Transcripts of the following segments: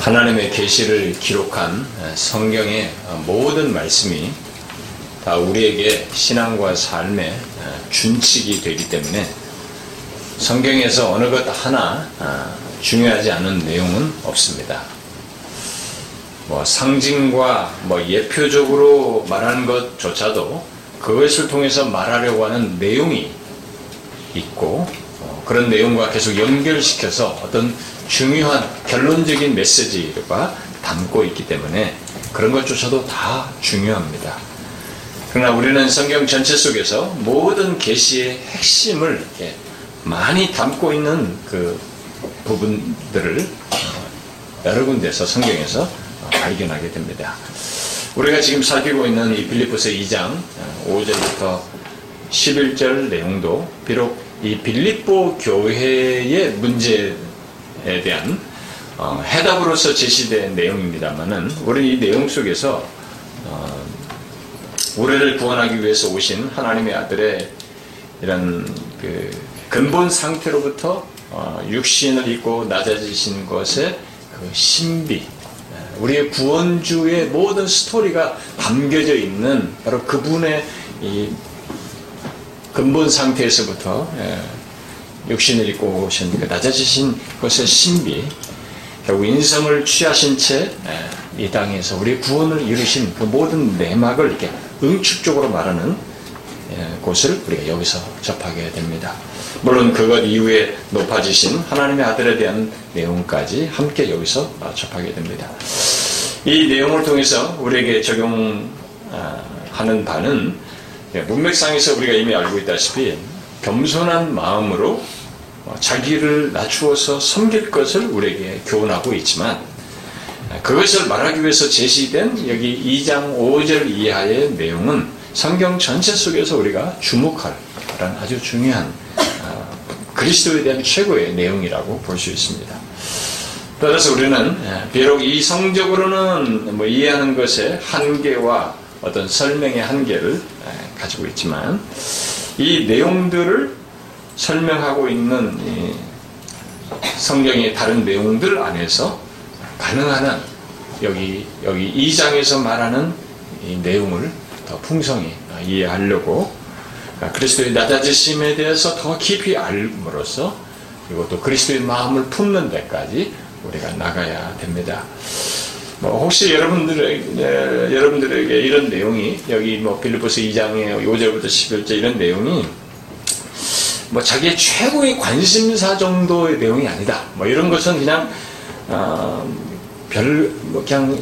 하나님의 계시를 기록한 성경의 모든 말씀이 다 우리에게 신앙과 삶의 준칙이 되기 때문에 성경에서 어느 것 하나 중요하지 않은 내용은 없습니다. 뭐 상징과 뭐 예표적으로 말하는 것조차도 그것을 통해서 말하려고 하는 내용이 있고 어, 그런 내용과 계속 연결시켜서 어떤 중요한 결론적인 메시지가 담고 있기 때문에 그런 것조차도 다 중요합니다. 그러나 우리는 성경 전체 속에서 모든 계시의 핵심을 많이 담고 있는 그 부분들을 어, 여러 군데서 성경에서 발견하게 됩니다. 우리가 지금 살피고 있는 이 빌리포스 2장 5절부터 어, 11절 내용도 비록 이 빌립보 교회의 문제 에 대한 어, 해답으로서 제시된 내용입니다만은 우리 이 내용 속에서 어, 우리를 구원하기 위해서 오신 하나님의 아들의 이런 그 근본 상태로부터 어, 육신을 입고 낮아지신 것의 그 신비, 우리의 구원주의 모든 스토리가 담겨져 있는 바로 그분의 이 근본 상태에서부터 예, 육신을 입고 그 낮아지신 것의 신비, 결국 인성을 취하신 채이 예, 땅에서 우리 구원을 이루신 그 모든 내막을 이렇게 응축적으로 말하는 예, 곳을 우리가 여기서 접하게 됩니다. 물론 그것 이후에 높아지신 하나님의 아들에 대한 내용까지 함께 여기서 접하게 됩니다. 이 내용을 통해서 우리에게 적용하는 바는 문맥상에서 우리가 이미 알고 있다시피 겸손한 마음으로 자기를 낮추어서 섬길 것을 우리에게 교훈하고 있지만 그것을 말하기 위해서 제시된 여기 2장 5절 이하의 내용은 성경 전체 속에서 우리가 주목할 아주 중요한 그리스도에 대한 최고의 내용이라고 볼 수 있습니다. 따라서 우리는 예, 비록 이 성적으로는 뭐 이해하는 것의 한계와 어떤 설명의 한계를 예, 가지고 있지만 이 내용들을 설명하고 있는 성경의 다른 내용들 안에서 가능한 한 여기 여기 2장에서 말하는 내용을 더 풍성히 이해하려고 그리스도의 낮아지심에 대해서 더 깊이 알므로써 그리고 또 그리스도의 마음을 품는 데까지 우리가 나가야 됩니다. 뭐 혹시 여러분들에게, 네, 여러분들에게 이런 내용이 여기 뭐 빌리포스 2장의 5절부터 11절 이런 내용이 뭐 자기의 최고의 관심사 정도의 내용이 아니다. 뭐 이런 것은 그냥 어, 별뭐 그냥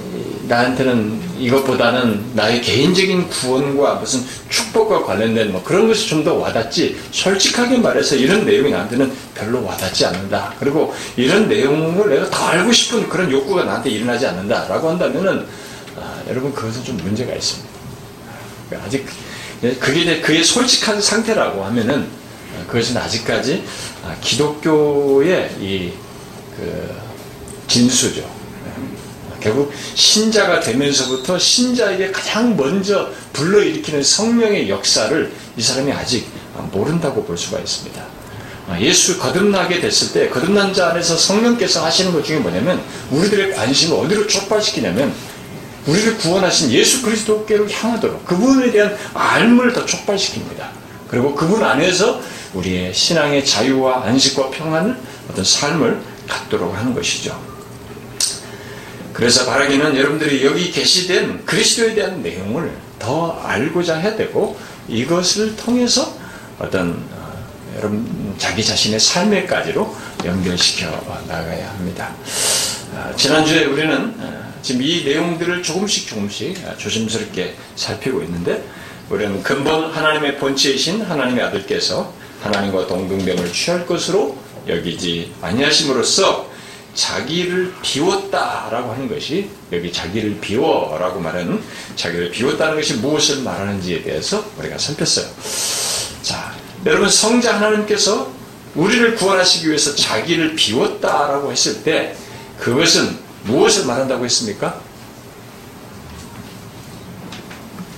나한테는 이것보다는 나의 개인적인 구원과 무슨 축복과 관련된 뭐 그런 것이 좀 더 와닿지 솔직하게 말해서 이런 내용이 나한테는 별로 와닿지 않는다. 그리고 이런 내용을 내가 더 알고 싶은 그런 욕구가 나한테 일어나지 않는다라고 한다면은 아, 여러분 그것은 좀 문제가 있습니다. 아직 그게 그의 솔직한 상태라고 하면은 아, 그것은 아직까지 아, 기독교의 이 그 진수죠. 결국 신자가 되면서부터 신자에게 가장 먼저 불러일으키는 성령의 역사를 이 사람이 아직 모른다고 볼 수가 있습니다. 예수 거듭나게 됐을 때 거듭난 자 안에서 성령께서 하시는 것 중에 뭐냐면 우리들의 관심을 어디로 촉발시키냐면 우리를 구원하신 예수 그리스도께로 향하도록 그분에 대한 알물을 더 촉발시킵니다. 그리고 그분 안에서 우리의 신앙의 자유와 안식과 평안을 어떤 삶을 갖도록 하는 것이죠. 그래서 바라기는 여러분들이 여기 계시된 그리스도에 대한 내용을 더 알고자 해야 되고 이것을 통해서 어떤 어, 여러분 자기 자신의 삶에까지로 연결시켜 나가야 합니다. 어, 지난주에 우리는 어, 지금 이 내용들을 조금씩 조금씩 조심스럽게 살피고 있는데 우리는 근본 하나님의 본체이신 하나님의 아들께서 하나님과 동등됨을 취할 것으로 여기지 아니하심으로써 자기를 비웠다라고 하는 것이 여기 자기를 비워라고 말하는 자기를 비웠다는 것이 무엇을 말하는지에 대해서 우리가 살폈어요. 자, 여러분 성자 하나님께서 우리를 구원하시기 위해서 자기를 비웠다라고 했을 때 그것은 무엇을 말한다고 했습니까?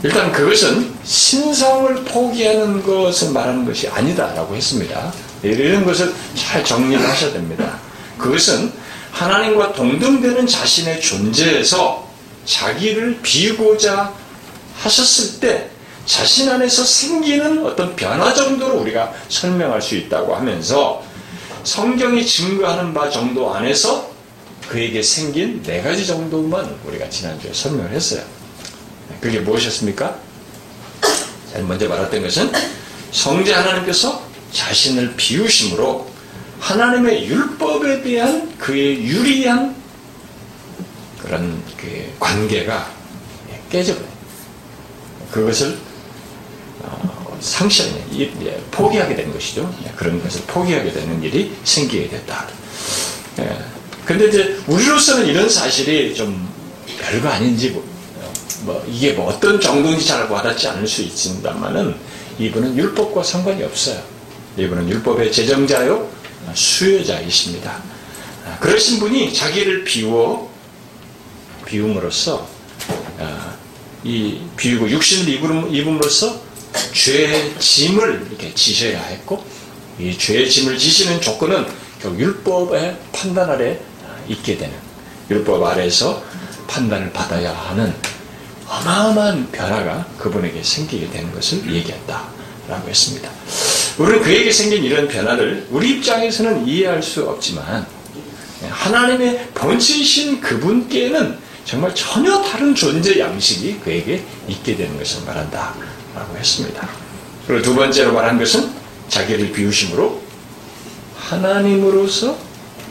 일단 그것은 신성을 포기하는 것을 말하는 것이 아니다라고 했습니다. 이런 것을 잘 정리를 하셔야 됩니다. 그것은 하나님과 동등되는 자신의 존재에서 자기를 비우고자 하셨을 때 자신 안에서 생기는 어떤 변화 정도로 우리가 설명할 수 있다고 하면서 성경이 증거하는 바 정도 안에서 그에게 생긴 네 가지 정도만 우리가 지난주에 설명을 했어요. 그게 무엇이었습니까? 먼저 말했던 것은 성자 하나님께서 자신을 비우심으로 하나님의 율법에 대한 그의 유리한 그런 그 관계가 깨져버려요. 그것을 어, 상실, 포기하게 된 것이죠. 그런 것을 포기하게 되는 일이 생기게 됐다. 예. 근데 이제 우리로서는 이런 사실이 좀 별거 아닌지 뭐, 뭐 이게 뭐 어떤 정도인지 잘 와닿지 않을 수 있습니다만은 이분은 율법과 상관이 없어요. 이분은 율법의 제정자요 수요자이십니다. 그러신 분이 자기를 비워 비움으로써 아, 이 비우고 육신을 입음으로써 죄의 짐을 이렇게 지셔야 했고 이 죄의 짐을 지시는 조건은 결국 율법의 판단 아래 있게 되는 율법 아래에서 판단을 받아야 하는 어마어마한 변화가 그분에게 생기게 되는 것을 얘기했다라고 했습니다. 우리는 그에게 생긴 이런 변화를 우리 입장에서는 이해할 수 없지만 하나님의 본체이신 그분께는 정말 전혀 다른 존재 양식이 그에게 있게 되는 것을 말한다 라고 했습니다. 그리고 두 번째로 말한 것은 자기를 비우심으로 하나님으로서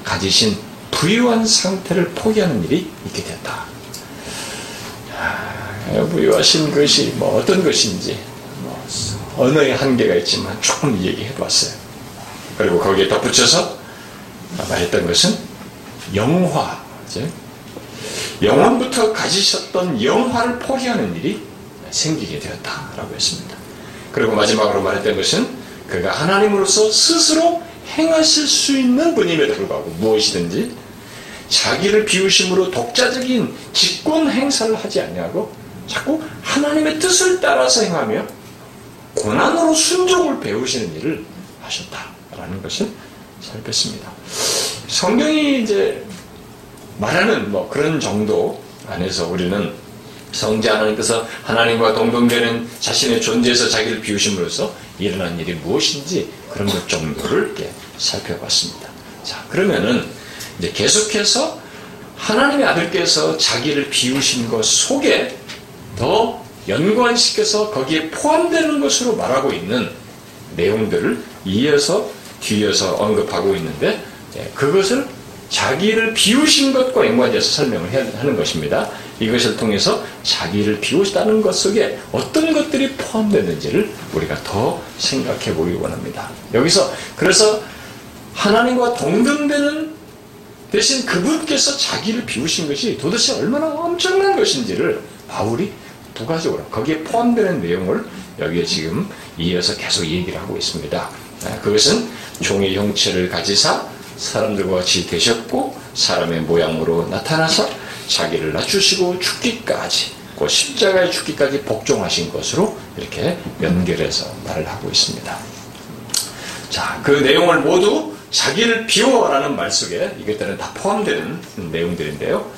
가지신 부유한 상태를 포기하는 일이 있게 됐다. 부유하신 것이 뭐 어떤 것인지 뭐 언어의 한계가 있지만 조금 얘기해 봤어요. 그리고 거기에 덧붙여서 말했던 것은 영화, 영원부터 가지셨던 영화를 포기하는 일이 생기게 되었다라고 했습니다. 그리고 마지막으로 말했던 것은 그가 하나님으로서 스스로 행하실 수 있는 분임에도 불구하고 무엇이든지 자기를 비우심으로 독자적인 직권 행사를 하지 않냐고 자꾸 하나님의 뜻을 따라서 행하며 고난으로 순종을 배우시는 일을 하셨다라는 것을 살폈습니다. 성경이 이제 말하는 뭐 그런 정도 안에서 우리는 성자 하나님께서 하나님과 동등되는 자신의 존재에서 자기를 비우심으로써 일어난 일이 무엇인지 그런 것 정도를 이렇게 살펴봤습니다. 자, 그러면은 이제 계속해서 하나님의 아들께서 자기를 비우신 것 속에 더 연관시켜서 거기에 포함되는 것으로 말하고 있는 내용들을 이어서 뒤에서 언급하고 있는데 예, 그것을 자기를 비우신 것과 연관해서 설명을 하는 것입니다. 이것을 통해서 자기를 비우시다는 것 속에 어떤 것들이 포함되는지를 우리가 더 생각해 보기 원합니다. 여기서 그래서 하나님과 동등되는 대신 그분께서 자기를 비우신 것이 도대체 얼마나 엄청난 것인지를 바울이 부가적으로 거기에 포함되는 내용을 여기에 지금 이어서 계속 얘기를 하고 있습니다. 아, 그것은 종의 형체를 가지사 사람들과 같이 되셨고 사람의 모양으로 나타나서 자기를 낮추시고 죽기까지 그 십자가의 죽기까지 복종하신 것으로 이렇게 연결해서 말을 하고 있습니다. 자, 그 내용을 모두 자기를 비워라는 말 속에 이것들은 다 포함되는 내용들인데요.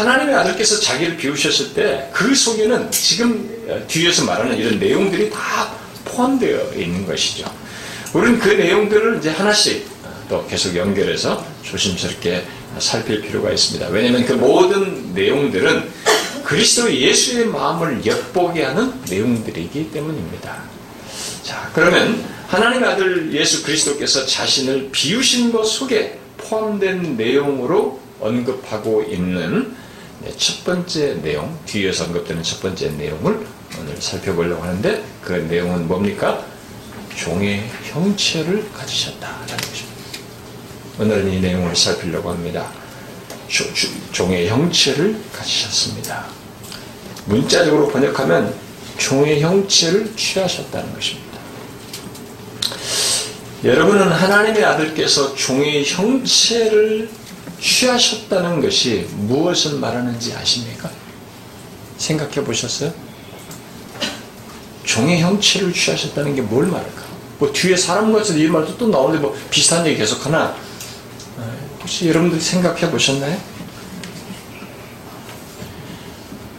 하나님의 아들께서 자기를 비우셨을 때 그 속에는 지금 뒤에서 말하는 이런 내용들이 다 포함되어 있는 것이죠. 우리는 그 내용들을 이제 하나씩 또 계속 연결해서 조심스럽게 살필 필요가 있습니다. 왜냐하면 그 모든 내용들은 그리스도 예수의 마음을 엿보게 하는 내용들이기 때문입니다. 자, 그러면 하나님의 아들 예수 그리스도께서 자신을 비우신 것 속에 포함된 내용으로 언급하고 있는 첫 번째 내용, 뒤에서 언급되는 첫 번째 내용을 오늘 살펴보려고 하는데 그 내용은 뭡니까? 종의 형체를 가지셨다라는 것입니다. 오늘은 이 내용을 살피려고 합니다. 조, 조, 종의 형체를 가지셨습니다. 문자적으로 번역하면 종의 형체를 취하셨다는 것입니다. 여러분은 하나님의 아들께서 종의 형체를 취하셨다는 것이 무엇을 말하는지 아십니까? 생각해 보셨어요? 종의 형체를 취하셨다는 게 뭘 말할까? 뭐 뒤에 사람 같은 이 말도 또 나오는데 뭐 비슷한 얘기 계속 하나 혹시 여러분들 생각해 보셨나요?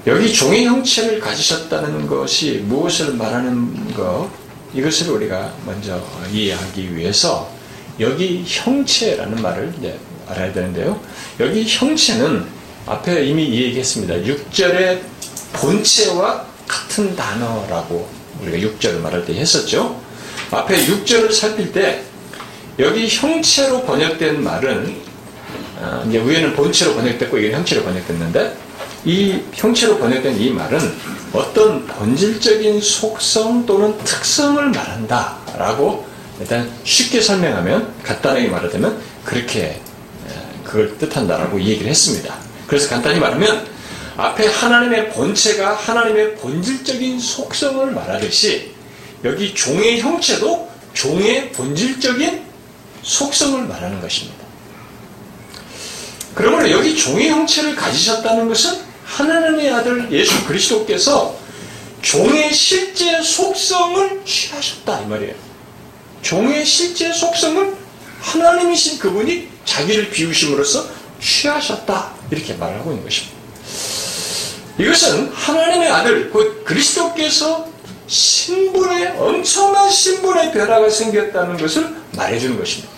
여기 종의 형체를 가지셨다는 것이 무엇을 말하는 것, 이것을 우리가 먼저 이해하기 위해서 여기 형체라는 말을 이제 알아야 되는데요. 여기 형체는 앞에 이미 얘기했습니다. 6절의 본체와 같은 단어라고 우리가 6절을 말할 때 했었죠. 앞에 6절을 살필 때 여기 형체로 번역된 말은 어, 이제 위에는 본체로 번역됐고 이게 형체로 번역됐는데 이 형체로 번역된 이 말은 어떤 본질적인 속성 또는 특성을 말한다라고 일단 쉽게 설명하면 간단하게 말하자면 그렇게 그걸 뜻한다라고 얘기를 했습니다. 그래서 간단히 말하면 앞에 하나님의 본체가 하나님의 본질적인 속성을 말하듯이 여기 종의 형체도 종의 본질적인 속성을 말하는 것입니다. 그러므로 여기 종의 형체를 가지셨다는 것은 하나님의 아들 예수 그리스도께서 종의 실제 속성을 취하셨다 이 말이에요. 종의 실제 속성을 하나님이신 그분이 자기를 비우심으로써 취하셨다 이렇게 말하고 있는 것입니다. 이것은 하나님의 아들 곧 그리스도께서 신분의 엄청난 신분의 변화가 생겼다는 것을 말해주는 것입니다.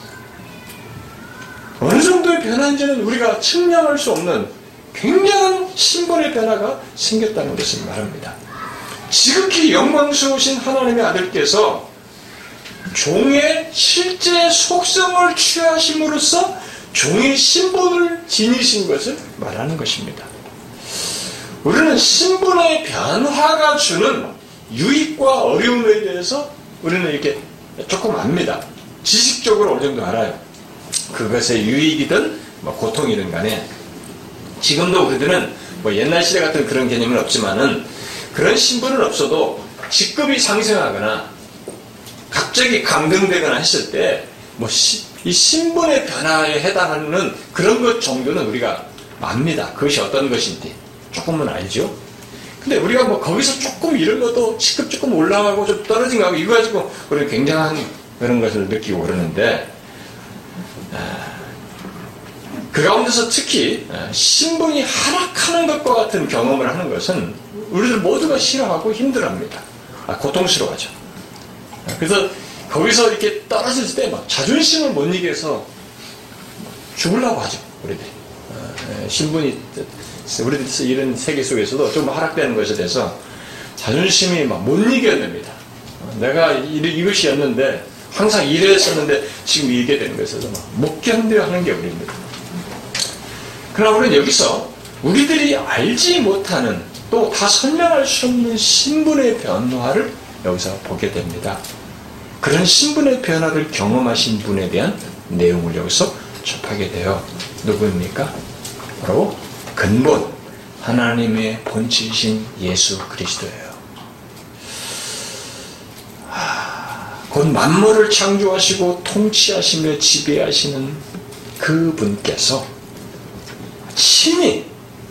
어느 정도의 변화인지는 우리가 측량할 수 없는 굉장한 신분의 변화가 생겼다는 것을 말합니다. 지극히 영광스러우신 하나님의 아들께서 종의 실제 속성을 취하심으로써 종의 신분을 지니신 것을 말하는 것입니다. 우리는 신분의 변화가 주는 유익과 어려움에 대해서 우리는 이렇게 조금 압니다. 지식적으로 어느 정도 알아요. 그것의 유익이든 뭐 고통이든 간에 지금도 우리들은 뭐 옛날 시대 같은 그런 개념은 없지만은 그런 신분은 없어도 직급이 상승하거나 갑자기 감동되거나 했을 때뭐이 신분의 변화에 해당하는 그런 것 정도는 우리가 압니다. 그것이 어떤 것인지 조금은 알죠. 근데 우리가 뭐 거기서 조금 이런 것도 직급 조금 올라가고 좀 떨어진 거 하고 이거 가지고 우리 굉장한 그런 것을 느끼고 그러는데 아, 그 가운데서 특히 아, 신분이 하락하는 것과 같은 경험을 하는 것은 우리들 모두가 싫어하고 힘들어합니다. 아, 고통스러워하죠. 그래서 거기서 이렇게 떨어질 때 막 자존심을 못 이겨서 죽으려고 하죠. 우리들이. 예, 신분이 우리들 이런 세계 속에서도 좀 하락되는 것에 대해서 자존심이 막 못 이겨냅니다. 내가 이것이었는데 항상 이랬었는데 지금 이게 되는 것에서 못 견뎌 하는 게 우리입니다. 그러나 우리는 여기서 우리들이 알지 못하는 또 다 설명할 수 없는 신분의 변화를 여기서 보게 됩니다. 그런 신분의 변화를 경험하신 분에 대한 내용을 여기서 접하게 돼요. 누구입니까? 바로 근본 하나님의 본체이신 예수 그리스도예요. 곧 만물을 창조하시고 통치하시며 지배하시는 그분께서 친히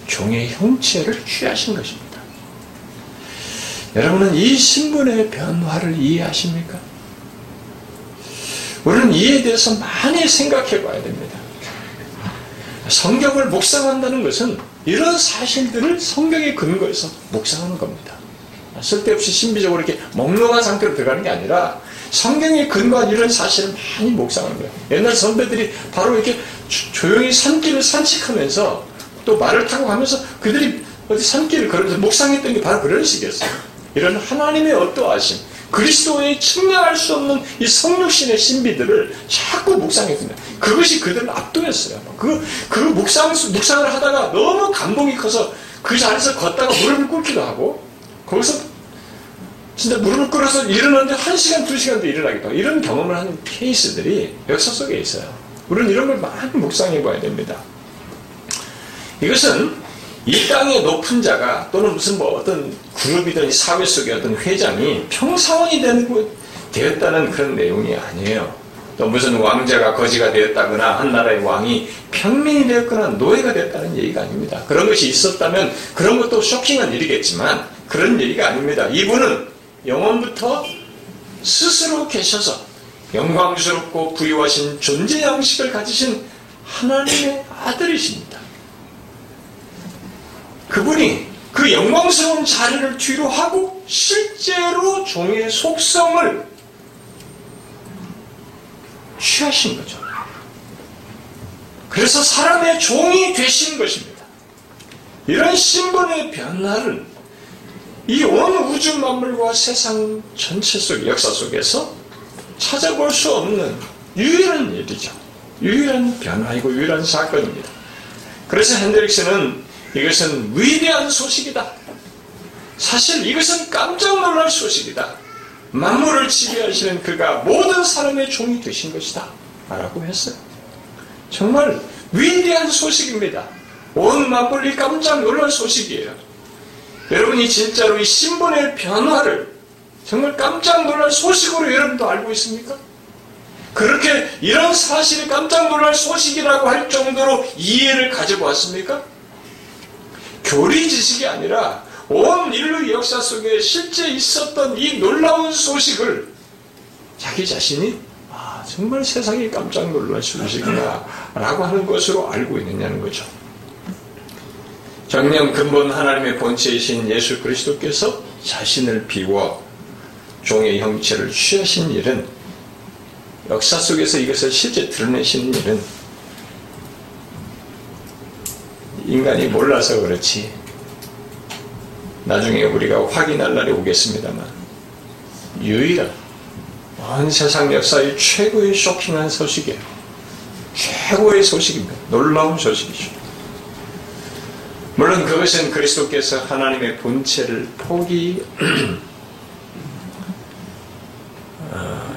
종의 형체를 취하신 것입니다. 여러분은 이 신분의 변화를 이해하십니까? 우리는 이에 대해서 많이 생각해 봐야 됩니다. 성경을 묵상한다는 것은 이런 사실들을 성경에 근거해서 묵상하는 겁니다. 쓸데없이 신비적으로 이렇게 멍롱한 상태로 들어가는 게 아니라 성경에 근거한 이런 사실을 많이 묵상하는 거예요. 옛날 선배들이 바로 이렇게 조용히 산길을 산책하면서 또 말을 타고 가면서 그들이 어디 산길을 걸으면서 묵상했던 게 바로 그런 식이었어요. 이런 하나님의 어떠하심, 그리스도의 측량할 수 없는 이 성육신의 신비들을 자꾸 묵상했습니다. 그것이 그들을 압도했어요. 그, 그 묵상, 묵상을 하다가 너무 감동이 커서 그 자리에서 걷다가 무릎을 꿇기도 하고, 거기서 진짜 무릎을 꿇어서 일어나는데 한 시간, 두 시간도 일어나기도 하고, 이런 경험을 하는 케이스들이 역사 속에 있어요. 우리는 이런 걸 많이 묵상해 봐야 됩니다. 이것은 이 땅의 높은 자가 또는 무슨 뭐 어떤 그룹이든 사회 속의 어떤 회장이 평사원이 되었다는 그런 내용이 아니에요. 또 무슨 왕자가 거지가 되었다거나 한 나라의 왕이 평민이 되었거나 노예가 되었다는 얘기가 아닙니다. 그런 것이 있었다면 그런 것도 쇼킹한 일이겠지만 그런 얘기가 아닙니다. 이분은 영원부터 스스로 계셔서 영광스럽고 부유하신 존재 양식을 가지신 하나님의 아들이십니다. 그분이 그 영광스러운 자리를 뒤로 하고 실제로 종의 속성을 취하신 거죠. 그래서 사람의 종이 되신 것입니다. 이런 신분의 변화를 이온 우주 만물과 세상 전체 속 역사 속에서 찾아볼 수 없는 유일한 일이죠. 유일한 변화이고 유일한 사건입니다. 그래서 핸드릭스는 이것은 위대한 소식이다. 사실 이것은 깜짝 놀랄 소식이다. 만물을 지배하시는 그가 모든 사람의 종이 되신 것이다. 라고 했어요. 정말 위대한 소식입니다. 온 만물이 깜짝 놀랄 소식이에요. 여러분이 진짜로 이 신분의 변화를 정말 깜짝 놀랄 소식으로 여러분도 알고 있습니까? 그렇게 이런 사실이 깜짝 놀랄 소식이라고 할 정도로 이해를 가져보았습니까? 교리 지식이 아니라 온 인류 역사 속에 실제 있었던 이 놀라운 소식을 자기 자신이 아, 정말 세상이 깜짝 놀랄 소식이다 라고 하는 것으로 알고 있느냐는 거죠. 정령 근본 하나님의 본체이신 예수 그리스도께서 자신을 비워 종의 형체를 취하신 일은 역사 속에서 이것을 실제 드러내시는 일은 인간이 몰라서 그렇지. 나중에 우리가 확인할 날이 오겠습니다만 유일한 온 세상 역사의 최고의 쇼킹한 소식이에요. 최고의 소식입니다. 놀라운 소식이죠. 물론 그것은 그리스도께서 하나님의 본체를 포기 어,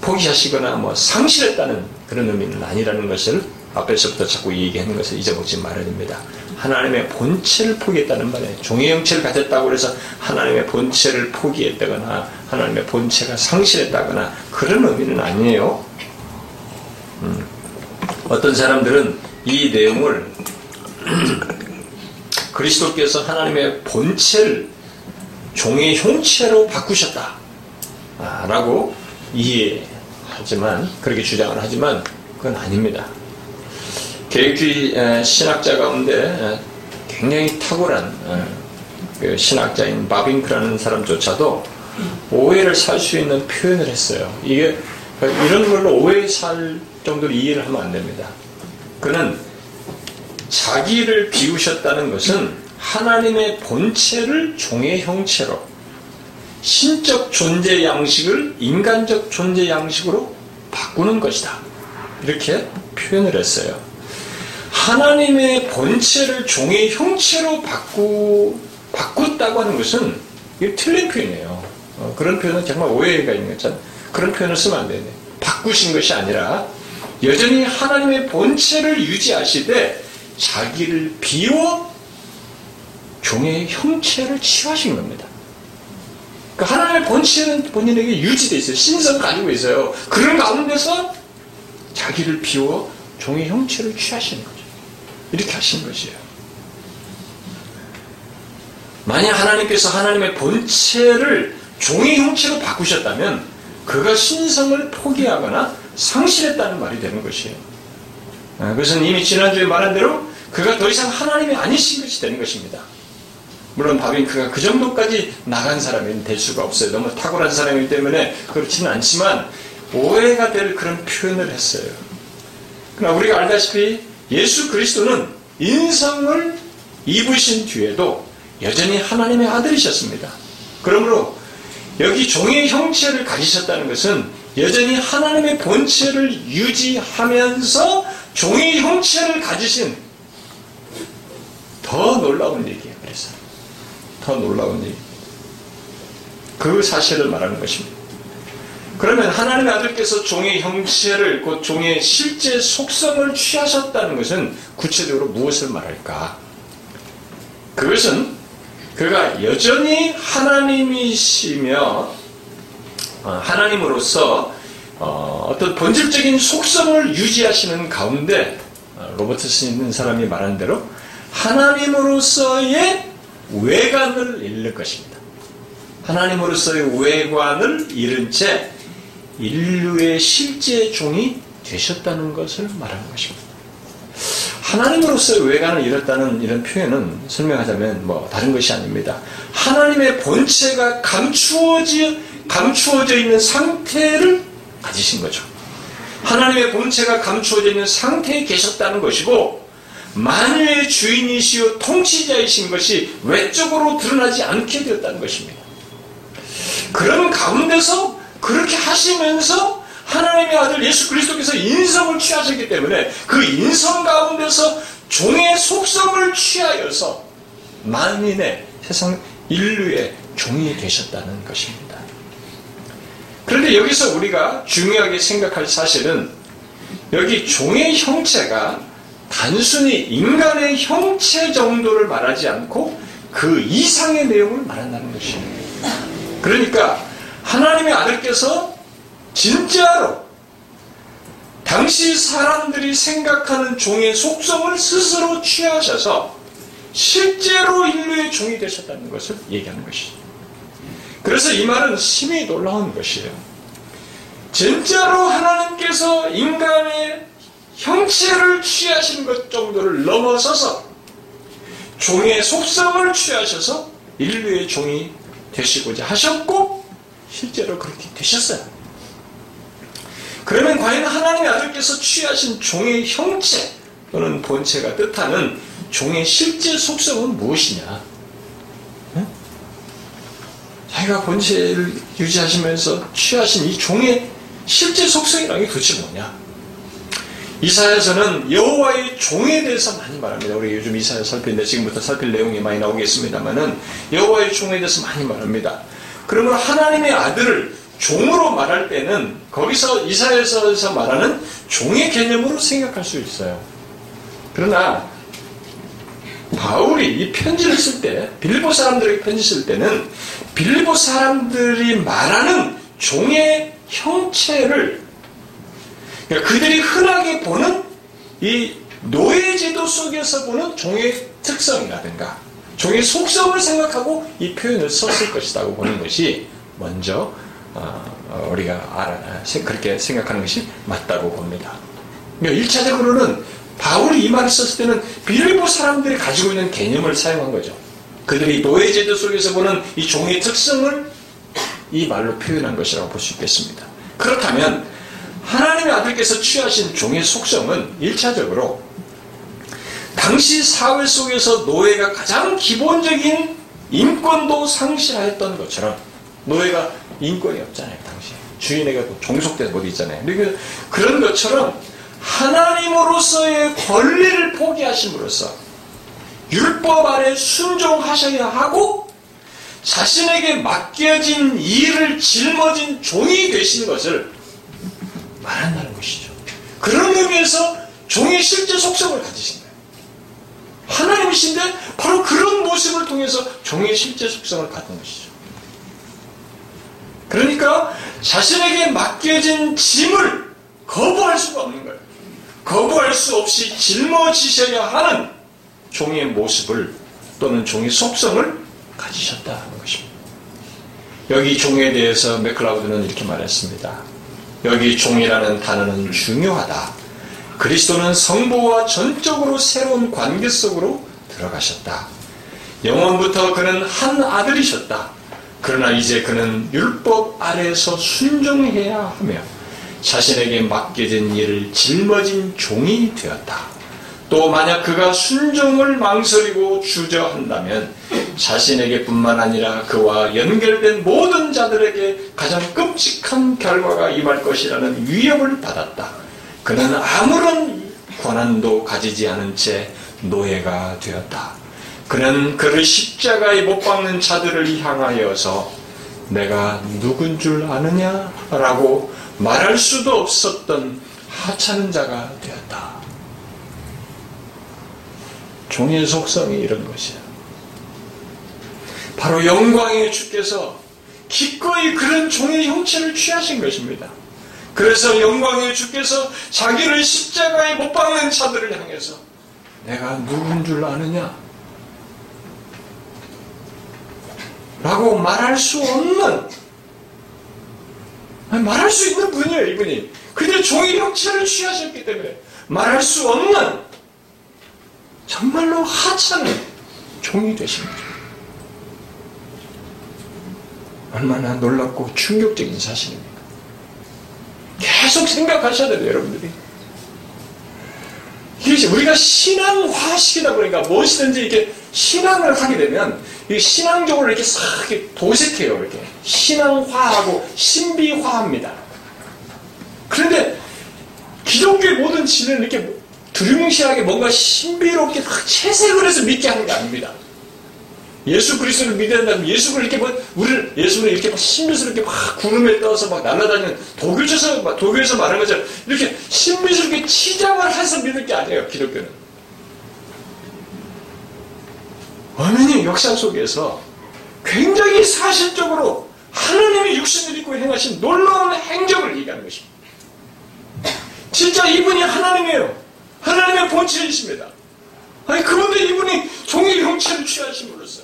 포기하시거나 뭐 상실했다는 그런 의미는 아니라는 것을 앞에서부터 자꾸 얘기하는 것을 잊어먹지 말아야 됩니다. 하나님의 본체를 포기했다는 말에 종의 형체를 가졌다고 해서 하나님의 본체를 포기했다거나 하나님의 본체가 상실했다거나 그런 의미는 아니에요. 음. 어떤 사람들은 이 내용을 그리스도께서 하나님의 본체를 종의 형체로 바꾸셨다. 라고 이해하지만, 그렇게 주장을 하지만, 그건 아닙니다. 계획주의 신학자 가운데 굉장히 탁월한 그 신학자인 바빙크라는 사람조차도 오해를 살 수 있는 표현을 했어요. 이게 이런 걸로 오해 살 정도로 이해를 하면 안 됩니다. 그는 자기를 비우셨다는 것은 하나님의 본체를 종의 형체로 신적 존재 양식을 인간적 존재 양식으로 바꾸는 것이다. 이렇게 표현을 했어요. 하나님의 본체를 종의 형체로 바꾸, 바꿨다고 하는 것은 이게 틀린 표현이에요. 어, 그런 표현은 정말 오해가 있는 거잖아요. 그런 표현을 쓰면 안 되네. 바꾸신 것이 아니라 여전히 하나님의 본체를 유지하시되 자기를 비워 종의 형체를 취하신 겁니다. 그러니까 하나님의 본체는 본인에게 유지되어 있어요. 신성 가지고 있어요. 그런 가운데서 자기를 비워 종의 형체를 취하시는 거죠. 이렇게 하신 것이에요. 만약 하나님께서 하나님의 본체를 종의 형체로 바꾸셨다면 그가 신성을 포기하거나 상실했다는 말이 되는 것이에요. 아, 그것은 이미 지난주에 말한 대로 그가 더 이상 하나님이 아니신 것이 되는 것입니다. 물론 바빙크가 그 정도까지 나간 사람이 될 수가 없어요. 너무 탁월한 사람이기 때문에 그렇지는 않지만 오해가 될 그런 표현을 했어요. 그러나 우리가 알다시피 예수 그리스도는 인성을 입으신 뒤에도 여전히 하나님의 아들이셨습니다. 그러므로 여기 종의 형체를 가지셨다는 것은 여전히 하나님의 본체를 유지하면서 종의 형체를 가지신 더 놀라운 얘기예요. 그래서 더 놀라운 얘기. 그 사실을 말하는 것입니다. 그러면 하나님의 아들께서 종의 형체를 곧 종의 실제 속성을 취하셨다는 것은 구체적으로 무엇을 말할까? 그것은 그가 여전히 하나님이시며 어, 하나님으로서 어, 어떤 본질적인 속성을 유지하시는 가운데 어, 로버트 스있는 사람이 말한 대로 하나님으로서의 외관을 잃는 것입니다. 하나님으로서의 외관을 잃은 채 인류의 실제 종이 되셨다는 것을 말하는 것입니다. 하나님으로서의 외관을 잃었다는 이런 표현은 설명하자면 뭐 다른 것이 아닙니다. 하나님의 본체가 감추어지, 감추어져 있는 상태를 가지신 거죠. 하나님의 본체가 감추어져 있는 상태에 계셨다는 것이고, 만유의 주인이시요 통치자이신 것이 외적으로 드러나지 않게 되었다는 것입니다. 그런 가운데서 그렇게 하시면서 하나님의 아들 예수 그리스도께서 인성을 취하셨기 때문에 그 인성 가운데서 종의 속성을 취하여서 만인의 세상 인류의 종이 되셨다는 것입니다. 그런데 여기서 우리가 중요하게 생각할 사실은 여기 종의 형체가 단순히 인간의 형체 정도를 말하지 않고 그 이상의 내용을 말한다는 것입니다. 그러니까 하나님의 아들께서 진짜로 당시 사람들이 생각하는 종의 속성을 스스로 취하셔서 실제로 인류의 종이 되셨다는 것을 얘기하는 것이죠. 그래서 이 말은 심히 놀라운 것이에요. 진짜로 하나님께서 인간의 형체를 취하신 것 정도를 넘어서서 종의 속성을 취하셔서 인류의 종이 되시고자 하셨고 실제로 그렇게 되셨어요. 그러면 과연 하나님의 아들께서 취하신 종의 형체 또는 본체가 뜻하는 종의 실제 속성은 무엇이냐? 응? 자기가 본체를 유지하시면서 취하신 이 종의 실제 속성이라는 게 도대체 뭐냐? 이사야서는 여호와의 종에 대해서 많이 말합니다. 우리 요즘 이사야 살피는데 지금부터 살필 내용이 많이 나오겠습니다만은 여호와의 종에 대해서 많이 말합니다. 그러면 하나님의 아들을 종으로 말할 때는 거기서 이사야서에서 말하는 종의 개념으로 생각할 수 있어요. 그러나 바울이 이 편지를 쓸 때, 빌보 사람들에게 편지 쓸 때는 빌보 사람들이 말하는 종의 형체를 그러니까 그들이 흔하게 보는 이 노예제도 속에서 보는 종의 특성이라든가 종의 속성을 생각하고 이 표현을 썼을 것이라고 보는 것이 먼저 어, 어, 우리가 알아, 그렇게 생각하는 것이 맞다고 봅니다. 그러니까 1차적으로는 바울이 이 말을 썼을 때는 빌보 사람들이 가지고 있는 개념을 사용한 거죠. 그들이 노예제도 속에서 보는 이 종의 특성을 이 말로 표현한 것이라고 볼 수 있겠습니다. 그렇다면 하나님의 아들께서 취하신 종의 속성은 1차적으로 당시 사회 속에서 노예가 가장 기본적인 인권도 상실하였던 것처럼 노예가 인권이 없잖아요, 당시. 주인에게 종속돼서 어디 있잖아요. 그러니까 그런 것처럼 하나님으로서의 권리를 포기하심으로써 율법 아래 순종하셔야 하고 자신에게 맡겨진 일을 짊어진 종이 되신 것을 말한다는 것이죠. 그런 의미에서 종의 실제 속성을 가지신 하나님이신데 바로 그런 모습을 통해서 종의 실제 속성을 갖는 것이죠. 그러니까 자신에게 맡겨진 짐을 거부할 수가 없는 거예요. 거부할 수 없이 짊어지셔야 하는 종의 모습을 또는 종의 속성을 가지셨다는 것입니다. 여기 종에 대해서 맥클라우드는 이렇게 말했습니다. 여기 종이라는 단어는 중요하다. 그리스도는 성부와 전적으로 새로운 관계 속으로 들어가셨다. 영원부터 그는 한 아들이셨다. 그러나 이제 그는 율법 아래에서 순종해야 하며 자신에게 맡겨진 일을 짊어진 종이 되었다. 또 만약 그가 순종을 망설이고 주저한다면 자신에게뿐만 아니라 그와 연결된 모든 자들에게 가장 끔찍한 결과가 임할 것이라는 위협을 받았다. 그는 아무런 권한도 가지지 않은 채 노예가 되었다. 그는 그를 십자가에 못 박는 자들을 향하여서 내가 누군 줄 아느냐? 라고 말할 수도 없었던 하찮은 자가 되었다. 종의 속성이 이런 것이야. 바로 영광의 주께서 기꺼이 그런 종의 형체를 취하신 것입니다. 그래서 영광의 주께서 자기를 십자가에 못 박는 자들을 향해서 내가 누군 줄 아느냐? 라고 말할 수 없는 말할 수 있는 분이에요 이분이 그들 종의 형체를 취하셨기 때문에 말할 수 없는 정말로 하찮은 종이 거죠. 얼마나 놀랍고 충격적인 사실입니까? 계속 생각하셔야 돼요, 여러분들이. 이것이 우리가 신앙화시키다 보니까 무엇이든지 이렇게 신앙을 하게 되면 이 신앙적으로 이렇게 싹 도색해요, 이렇게. 신앙화하고 신비화합니다. 그런데 기독교의 모든 진은 이렇게 두루뭉실하게 뭔가 신비롭게 막 채색을 해서 믿게 하는 게 아닙니다. 예수 그리스도를 믿어야 한다면 예수를 이렇게 뭐 우리를 예수를 이렇게 막 신비스럽게 막 구름에 떠서 막 날아다니는 도교에서 도교에서 말하는 것처럼 이렇게 신비스럽게 치장을 해서 믿는 게 아니에요 기독교는 어머니 역사 속에서 굉장히 사실적으로 하나님의 육신을 입고 행하신 놀라운 행적을 얘기하는 것입니다. 진짜 이분이 하나님이에요. 하나님의 본체이십니다. 아니 그런데 이분이 종의 형체를 취하심으로써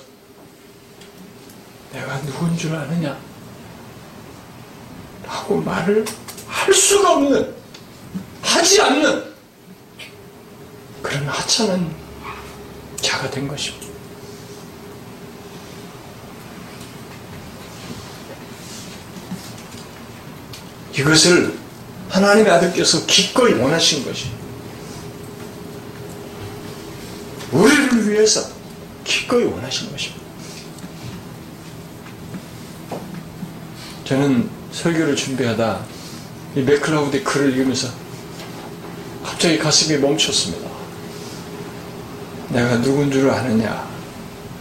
내가 누군 줄 아느냐? 라고 말을 할 수가 없는, 하지 않는 그런 하찮은 자가 된 것입니다. 이것을 하나님의 아들께서 기꺼이 원하신 것입니다. 우리를 위해서 기꺼이 원하신 것입니다. 저는 설교를 준비하다 이 맥클라우드의 글을 읽으면서 갑자기 가슴이 멈췄습니다. 내가 누군 줄 아느냐?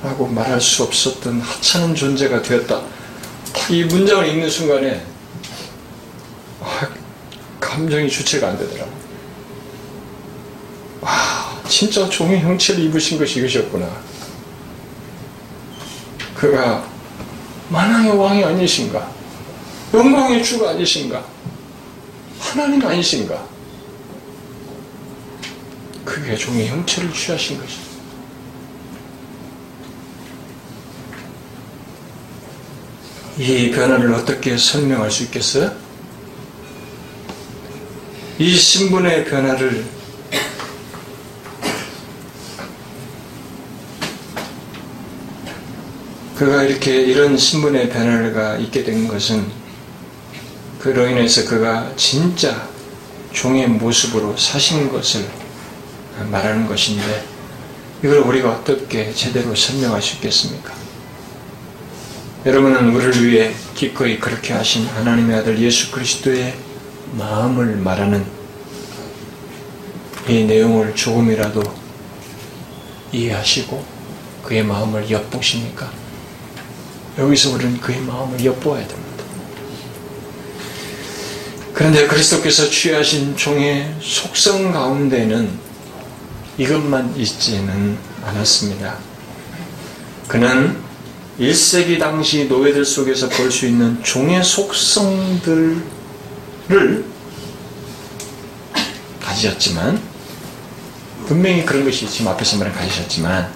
라고 말할 수 없었던 하찮은 존재가 되었다. 이 문장을 읽는 순간에 아, 감정이 주체가 안 되더라고요. 와, 진짜 종의 형체를 입으신 것이 이것이었구나. 그가 만왕의 왕이 아니신가? 영광의 주가 아니신가? 하나님 아니신가? 그게 종의 형체를 취하신 것이다. 이 변화를 어떻게 설명할 수 있겠어요? 이 신분의 변화를 그가 이렇게 이런 신분의 변화가 있게 된 것은 그로 인해서 그가 진짜 종의 모습으로 사신 것을 말하는 것인데 이걸 우리가 어떻게 제대로 설명할 수 있겠습니까? 여러분은 우리를 위해 기꺼이 그렇게 하신 하나님의 아들 예수 그리스도의 마음을 말하는 이 내용을 조금이라도 이해하시고 그의 마음을 엿보십니까? 여기서 우리는 그의 마음을 엿보아야 됩니다. 그런데 그리스도께서 취하신 종의 속성 가운데는 이것만 있지는 않았습니다. 그는 1세기 당시 노예들 속에서 볼 수 있는 종의 속성들을 가지셨지만 분명히 그런 것이 지금 앞에서 말한 가지셨지만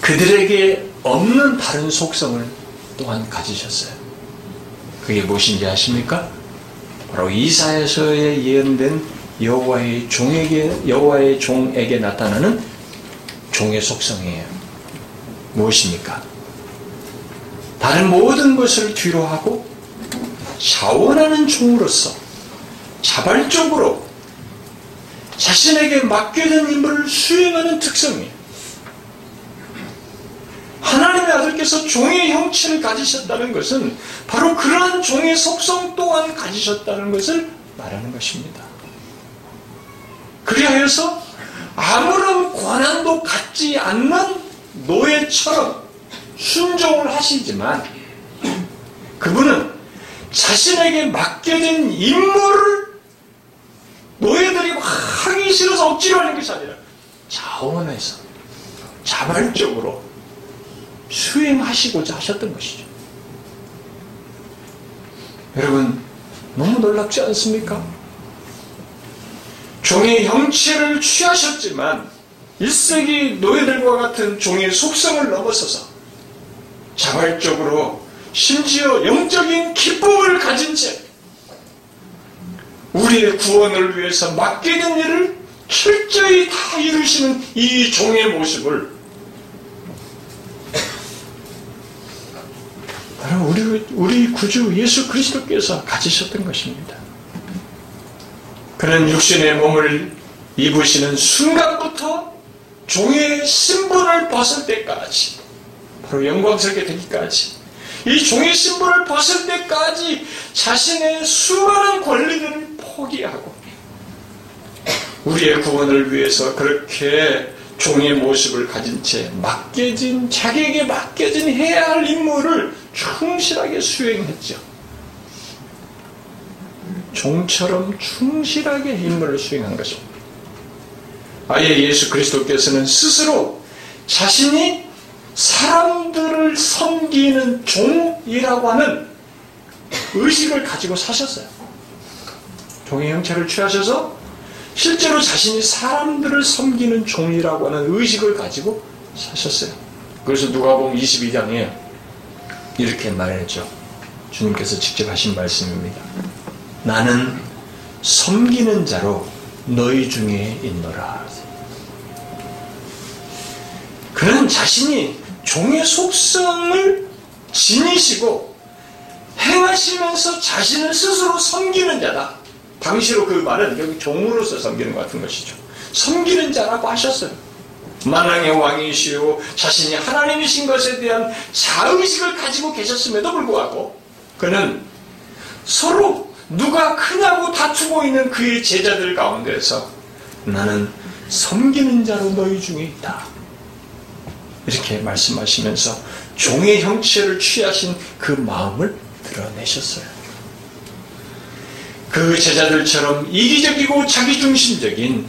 그들에게 없는 다른 속성을 또한 가지셨어요. 그게 무엇인지 아십니까? 바로 이사에서의 예언된 여호와의 종에게 여호와의 종에게 나타나는 종의 속성이에요. 무엇입니까? 다른 모든 것을 뒤로 하고 자원하는 종으로서 자발적으로 자신에게 맡겨진 임무를 수행하는 특성이에요. 하나님의 아들께서 종의 형체를 가지셨다는 것은 바로 그러한 종의 속성 또한 가지셨다는 것을 말하는 것입니다. 그리하여서 아무런 권한도 갖지 않는 노예처럼 순종을 하시지만 그분은 자신에게 맡겨진 임무를 노예들이 하기 싫어서 억지로 하는 것이 아니라 자원해서 자발적으로 수행하시고자 하셨던 것이죠. 여러분 너무 놀랍지 않습니까? 종의 형체를 취하셨지만 1세기 노예들과 같은 종의 속성을 넘어서서 자발적으로 심지어 영적인 기쁨을 가진 채 우리의 구원을 위해서 맡기는 일을 철저히 다 이루시는 이 종의 모습을 바로 우리, 우리 구주 예수 그리스도께서 가지셨던 것입니다. 그는 육신의 몸을 입으시는 순간부터 종의 신분을 벗을 때까지 바로 영광스럽게 되기까지 이 종의 신분을 벗을 때까지 자신의 수많은 권리들을 포기하고 우리의 구원을 위해서 그렇게 종의 모습을 가진 채 맡겨진 자기에게 맡겨진 해야 할 임무를 충실하게 수행했죠. 종처럼 충실하게 임무를 수행한 것입니다. 아예 예수 그리스도께서는 스스로 자신이 사람들을 섬기는 종이라고 하는 의식을 가지고 사셨어요. 종의 형체를 취하셔서 실제로 자신이 사람들을 섬기는 종이라고 하는 의식을 가지고 사셨어요. 그래서 누가복음 22장에 이렇게 말했죠. 주님께서 직접 하신 말씀입니다. 나는 섬기는 자로 너희 중에 있노라. 그는 자신이 종의 속성을 지니시고 행하시면서 자신을 스스로 섬기는 자다. 당시로 그 말은 여기 종으로서 섬기는 것 같은 것이죠. 섬기는 자라고 하셨어요. 만왕의 왕이시오 자신이 하나님이신 것에 대한 자의식을 가지고 계셨음에도 불구하고 그는 서로 누가 크냐고 다투고 있는 그의 제자들 가운데서 나는 섬기는 자로 너희 중에 있다. 이렇게 말씀하시면서 종의 형체를 취하신 그 마음을 드러내셨어요. 그 제자들처럼 이기적이고 자기중심적인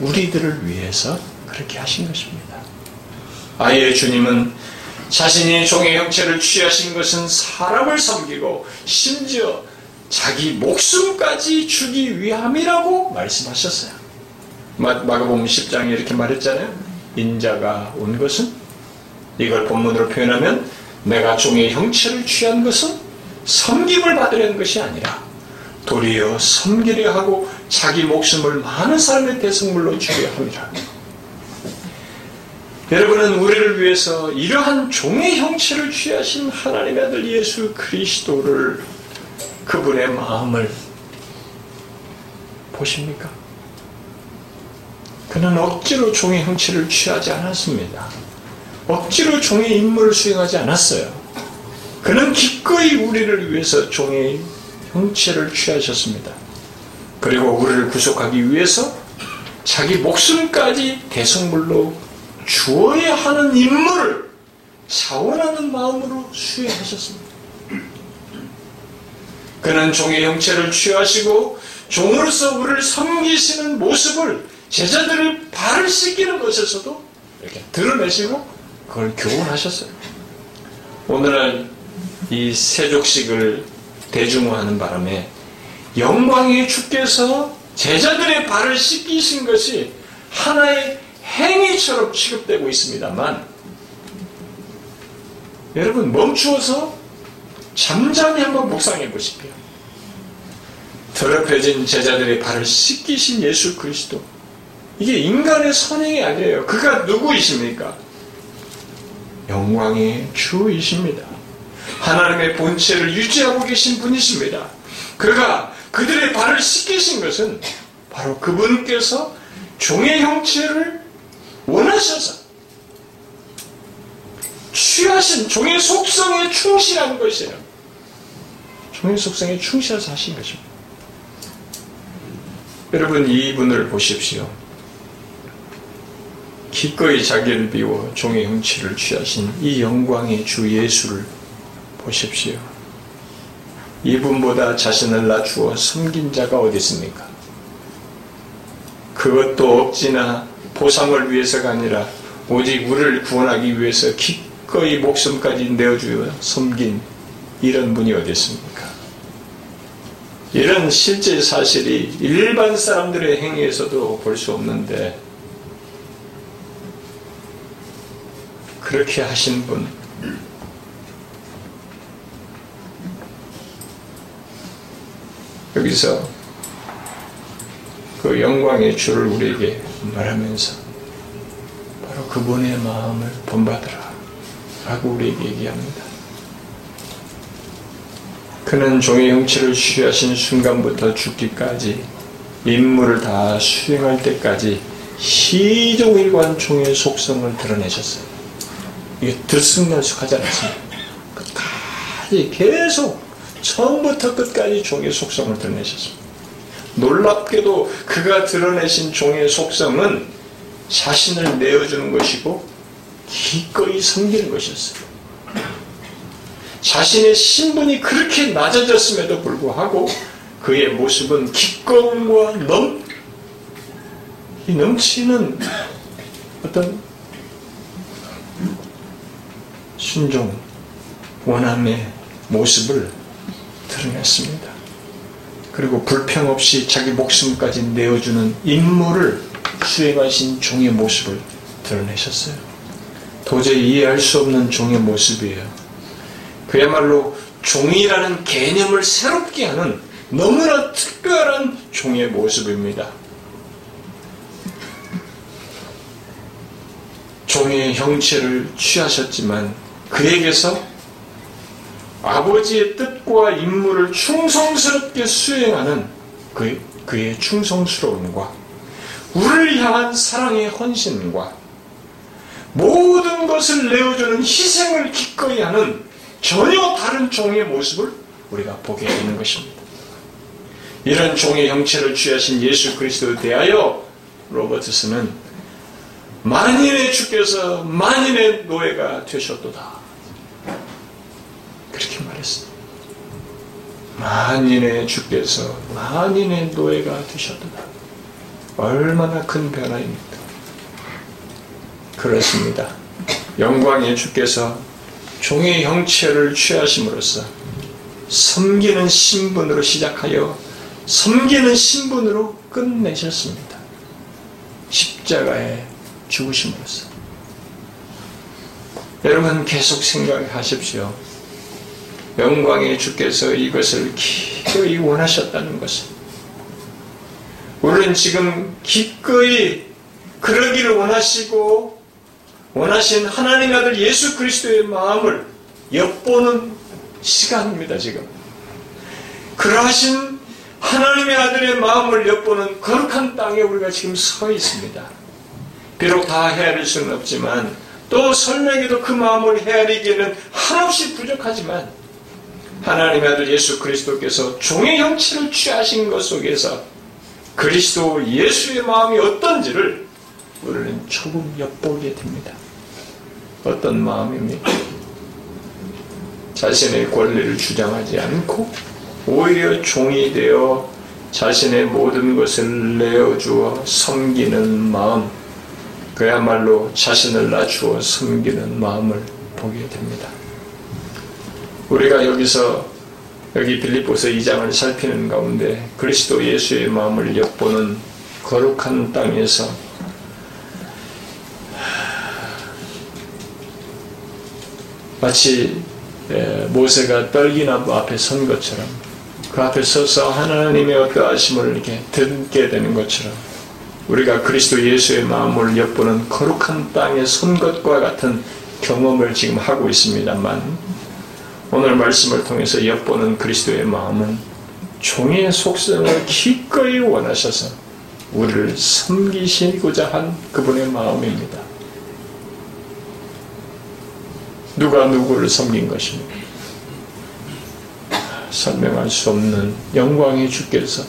우리들을 위해서 그렇게 하신 것입니다. 아예 주님은 자신이 종의 형체를 취하신 것은 사람을 섬기고 심지어 자기 목숨까지 주기 위함이라고 말씀하셨어요. 마가복음 10장에 이렇게 말했잖아요. 인자가 온 것은 이걸 본문으로 표현하면 내가 종의 형체를 취한 것은 섬김을 받으려는 것이 아니라 도리어 섬기려 하고 자기 목숨을 많은 사람의 대성물로 주려 합니다. 여러분은 우리를 위해서 이러한 종의 형체를 취하신 하나님의 아들 예수 그리스도를 그분의 마음을 보십니까? 그는 억지로 종의 형체를 취하지 않았습니다. 억지로 종의 임무를 수행하지 않았어요. 그는 기꺼이 우리를 위해서 종의 형체를 취하셨습니다. 그리고 우리를 구속하기 위해서 자기 목숨까지 대성물로 주어야 하는 임무를 자원하는 마음으로 수행하셨습니다. 그는 종의 형체를 취하시고 종으로서 우리를 섬기시는 모습을 제자들을 발을 씻기는 것에서도 이렇게 드러내시고 그걸 교훈하셨어요. 오늘은 이 세족식을 대중화하는 바람에 영광의 주께서 제자들의 발을 씻기신 것이 하나의 행위처럼 취급되고 있습니다만 여러분 멈추어서 잠잠히 한번 묵상해 보십시오. 더럽혀진 제자들의 발을 씻기신 예수 그리스도 이게 인간의 선행이 아니에요. 그가 누구이십니까? 영광의 주이십니다. 하나님의 본체를 유지하고 계신 분이십니다. 그가 그들의 발을 씻기신 것은 바로 그분께서 종의 형체를 원하셔서 취하신 종의 속성에 충실한 것이에요. 종의 속성에 충실해서 하신 것입니다. 여러분 이분을 보십시오. 기꺼이 자기를 비워 종의 형체를 취하신 이 영광의 주 예수를 보십시오. 이분보다 자신을 낮추어 섬긴 자가 어디 있습니까? 그것도 억지나 보상을 위해서가 아니라 오직 우리를 구원하기 위해서 기꺼이 목숨까지 내어주어 섬긴 이런 분이 어디 있습니까? 이런 실제 사실이 일반 사람들의 행위에서도 볼 수 없는데 그렇게 하신 분 여기서 그 영광의 주를 우리에게 말하면서 바로 그분의 마음을 본받으라 라고 우리에게 얘기합니다. 그는 종의 형체를 취하신 순간부터 죽기까지 임무를 다 수행할 때까지 시종일관 종의 속성을 드러내셨어요. 이게 들쑥날쑥하지 않았습니다. 끝까지 계속 처음부터 끝까지 종의 속성을 드러내셨습니다. 놀랍게도 그가 드러내신 종의 속성은 자신을 내어주는 것이고 기꺼이 섬기는 것이었어요. 자신의 신분이 그렇게 낮아졌음에도 불구하고 그의 모습은 기꺼움과 넘, 넘치는 어떤 순종, 원함의 모습을 드러냈습니다. 그리고 불평 없이 자기 목숨까지 내어주는 임무를 수행하신 종의 모습을 드러내셨어요. 도저히 이해할 수 없는 종의 모습이에요. 그야말로 종이라는 개념을 새롭게 하는 너무나 특별한 종의 모습입니다. 종의 형체를 취하셨지만 그에게서 아버지의 뜻 과 임무를 충성스럽게 수행하는 그, 그의 충성스러움과 우리를 향한 사랑의 헌신과 모든 것을 내어주는 희생을 기꺼이 하는 전혀 다른 종의 모습을 우리가 보게 되는 것입니다. 이런 종의 형체를 취하신 예수 그리스도에 대하여 로버트스는 만인의 주께서 만인의 노예가 되셨도다. 그렇게 말했습니다. 만인의 주께서 만인의 노예가 되셨도다. 얼마나 큰 변화입니까? 그렇습니다. 영광의 주께서 종의 형체를 취하심으로써 섬기는 신분으로 시작하여 섬기는 신분으로 끝내셨습니다. 십자가에 죽으심으로써. 여러분 계속 생각하십시오. 영광의 주께서 이것을 기꺼이 원하셨다는 것을. 우리는 지금 기꺼이 그러기를 원하시고 원하신 하나님 아들 예수 그리스도의 마음을 엿보는 시간입니다, 지금. 그러하신 하나님의 아들의 마음을 엿보는 거룩한 땅에 우리가 지금 서 있습니다. 비록 다 헤아릴 수는 없지만 또 설명해도 그 마음을 헤아리기에는 한없이 부족하지만 하나님의 아들 예수 그리스도께서 종의 형체를 취하신 것 속에서 그리스도 예수의 마음이 어떤지를 우리는 조금 엿보게 됩니다. 어떤 마음입니까? 자신의 권리를 주장하지 않고 오히려 종이 되어 자신의 모든 것을 내어주어 섬기는 마음, 그야말로 자신을 낮추어 섬기는 마음을 보게 됩니다. 우리가 여기서 여기 빌립보서 2장을 살피는 가운데 그리스도 예수의 마음을 엿보는 거룩한 땅에서 마치 모세가 떨기나무 앞에 선 것처럼 그 앞에 서서 하나님의 어떠하심을 이렇게 듣게 되는 것처럼 우리가 그리스도 예수의 마음을 엿보는 거룩한 땅에 선 것과 같은 경험을 지금 하고 있습니다만 오늘 말씀을 통해서 엿보는 그리스도의 마음은 종의 속성을 기꺼이 원하셔서 우리를 섬기시고자 한 그분의 마음입니다. 누가 누구를 섬긴 것입니까? 설명할 수 없는 영광의 주께서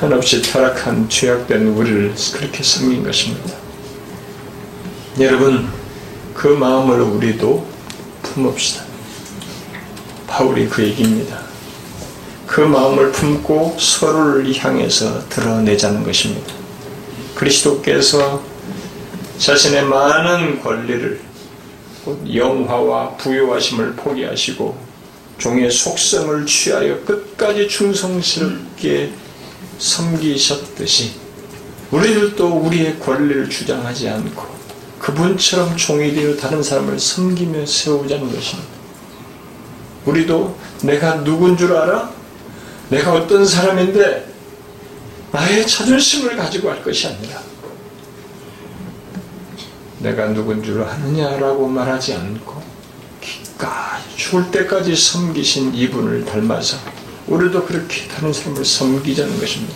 한없이 타락한 죄악된 우리를 그렇게 섬긴 것입니다. 여러분 그 마음을 우리도 품읍시다. 바울이 그 얘기입니다. 그 마음을 품고 서로를 향해서 드러내자는 것입니다. 그리스도께서 자신의 많은 권리를 영화와 부요하심을 포기하시고 종의 속성을 취하여 끝까지 충성스럽게 섬기셨듯이 우리들도 우리의 권리를 주장하지 않고 그분처럼 종이 되어 다른 사람을 섬기며 세우자는 것입니다. 우리도 내가 누군 줄 알아? 내가 어떤 사람인데 나의 자존심을 가지고 할 것이 아니라 내가 누군 줄 아느냐라고 말하지 않고 기까지 죽을 때까지 섬기신 이분을 닮아서 우리도 그렇게 다른 사람을 섬기자는 것입니다.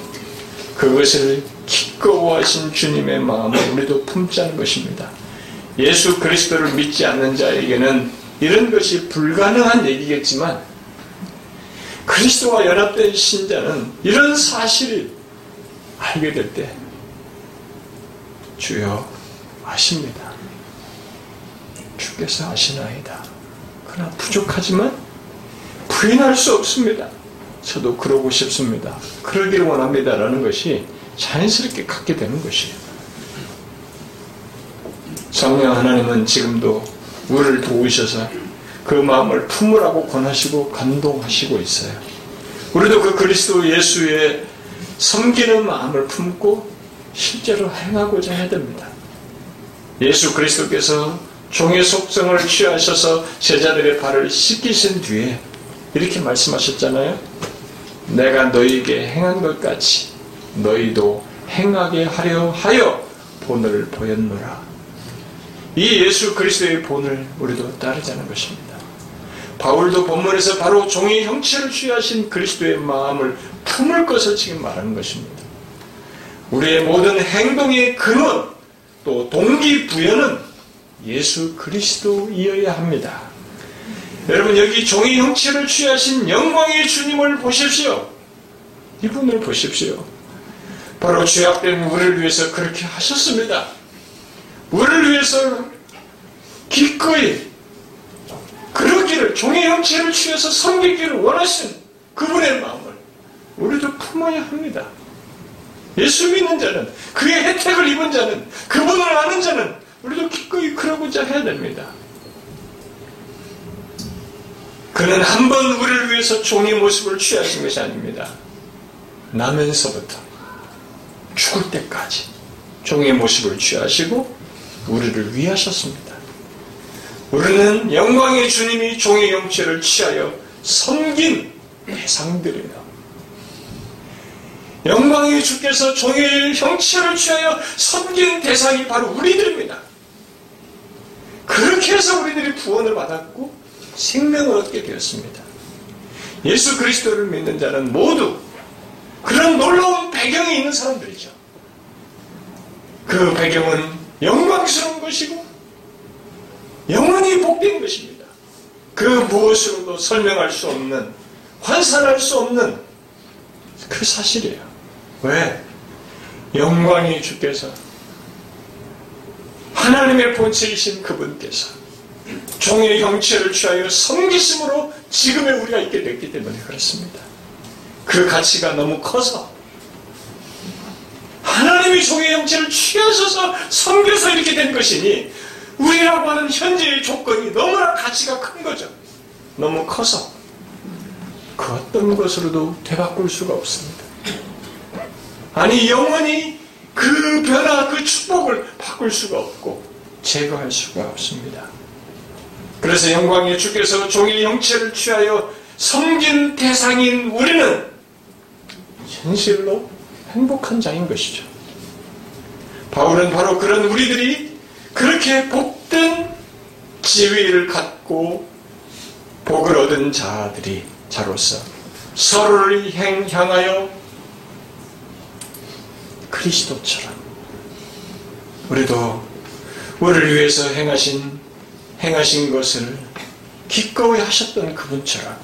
그것을 기꺼워하신 주님의 마음을 우리도 품자는 것입니다. 예수 그리스도를 믿지 않는 자에게는 이런 것이 불가능한 얘기겠지만 그리스도와 연합된 신자는 이런 사실을 알게 될 때 주여 아십니다. 주께서 아시나이다. 그러나 부족하지만 부인할 수 없습니다. 저도 그러고 싶습니다. 그러기를 원합니다라는 것이 자연스럽게 갖게 되는 것이에요. 성령 하나님은 지금도 우리를 도우셔서 그 마음을 품으라고 권하시고 감동하시고 있어요. 우리도 그 그리스도 예수의 섬기는 마음을 품고 실제로 행하고자 해야 됩니다. 예수 그리스도께서 종의 속성을 취하셔서 제자들의 발을 씻기신 뒤에 이렇게 말씀하셨잖아요. 내가 너희에게 행한 것 같이 너희도 행하게 하려 하여 본을 보였노라. 이 예수 그리스도의 본을 우리도 따르자는 것입니다. 바울도 본문에서 바로 종의 형체를 취하신 그리스도의 마음을 품을 것을 지금 말하는 것입니다. 우리의 모든 행동의 근원 또 동기부여는 예수 그리스도이어야 합니다. 여러분 여기 종의 형체를 취하신 영광의 주님을 보십시오. 이분을 보십시오. 바로 죄악된 우리를 위해서 그렇게 하셨습니다. 우리를 위해서 기꺼이 그러기를 종의 형체를 취해서 섬기기를 원하신 그분의 마음을 우리도 품어야 합니다. 예수 믿는 자는 그의 혜택을 입은 자는 그분을 아는 자는 우리도 기꺼이 그러고자 해야 됩니다. 그는 한 번 우리를 위해서 종의 모습을 취하신 것이 아닙니다. 나면서부터 죽을 때까지 종의 모습을 취하시고 우리를 위하셨습니다. 우리는 영광의 주님이 종의 영체를 취하여 섬긴 대상들이에요. 영광의 주께서 종의 형체를 취하여 섬긴 대상이 바로 우리들입니다. 그렇게 해서 우리들이 구원을 받았고 생명을 얻게 되었습니다. 예수 그리스도를 믿는 자는 모두 그런 놀라운 배경이 있는 사람들이죠. 그 배경은 영광스러운 것이고 영원히 복된 것입니다. 그 무엇으로도 설명할 수 없는 환산할 수 없는 그 사실이에요. 왜? 영광이 주께서 하나님의 본체이신 그분께서 종의 형체를 취하여 섬기심으로 지금의 우리가 있게 됐기 때문에 그렇습니다. 그 가치가 너무 커서 하나님이 종의 형체를 취하셔서 섬겨서 이렇게 된 것이니 우리라고 하는 현재의 조건이 너무나 가치가 큰 거죠. 너무 커서 그 어떤 것으로도 되바꿀 수가 없습니다. 아니 영원히 그 변화, 그 축복을 바꿀 수가 없고 제거할 수가 없습니다. 그래서 영광의 주께서 종의 형체를 취하여 섬긴 대상인 우리는 현실로 행복한 자인 것이죠. 바울은 바로 그런 우리들이 그렇게 복된 지위를 갖고 복을 얻은 자들이 자로서 서로를 향하여 그리스도처럼 우리도 우리를 위해서 행하신 행하신 것을 기꺼이 하셨던 그분처럼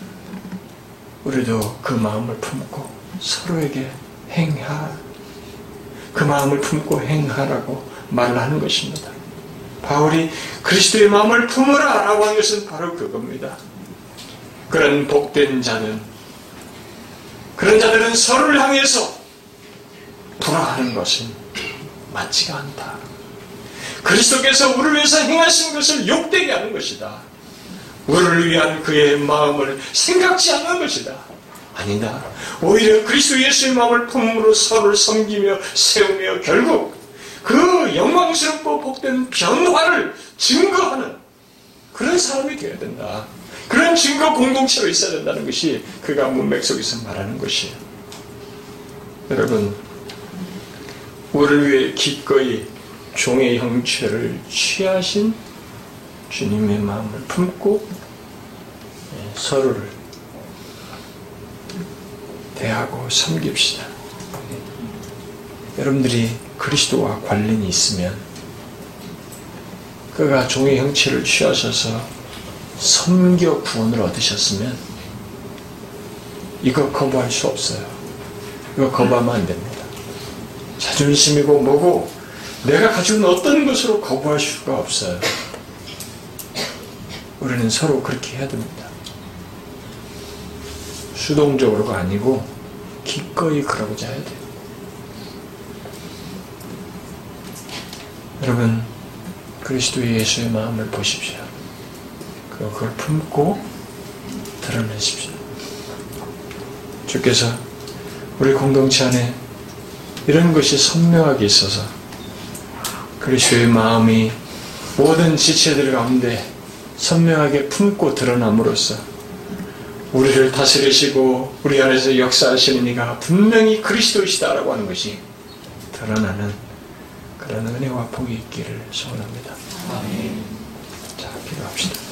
우리도 그 마음을 품고 서로에게 행하 그 마음을 품고 행하라고 말을 하는 것입니다. 바울이 그리스도의 마음을 품으라 라고 한 것은 바로 그겁니다. 그런 복된 자는 그런 자들은 서로를 향해서 불화하는 것은 맞지가 않다. 그리스도께서 우리를 위해서 행하신 것을 욕되게 하는 것이다. 우리를 위한 그의 마음을 생각지 않는 것이다. 아니다. 오히려 그리스도 예수의 마음을 품으로 서로를 섬기며 세우며 결국 그 영광스럽고 복된 변화를 증거하는 그런 사람이 되어야 된다. 그런 증거 공동체로 있어야 된다는 것이 그가 문맥 속에서 말하는 것이에요. 여러분, 우리를 위해 기꺼이 종의 형체를 취하신 주님의 마음을 품고 예, 서로를 대하고 섬깁시다. 여러분들이 그리스도와 관련이 있으면 그가 종의 형체를 취하셔서 섬겨 구원을 얻으셨으면 이거 거부할 수 없어요. 이거 거부하면 안 됩니다. 자존심이고 뭐고 내가 가지고 어떤 것으로 거부할 수가 없어요. 우리는 서로 그렇게 해야 됩니다. 수동적으로가 아니고 기꺼이 그러고자 해야 돼요. 여러분 그리스도 예수의 마음을 보십시오. 그걸 품고 드러내십시오. 주께서 우리 공동체 안에 이런 것이 선명하게 있어서 그리스도의 마음이 모든 지체들 가운데 선명하게 품고 드러남으로써 우리를 다스리시고 우리 안에서 역사하시는 이가 분명히 그리스도이시다라고 하는 것이 드러나는 그런 은혜와 복이 있기를 소원합니다. 자, 기도합시다.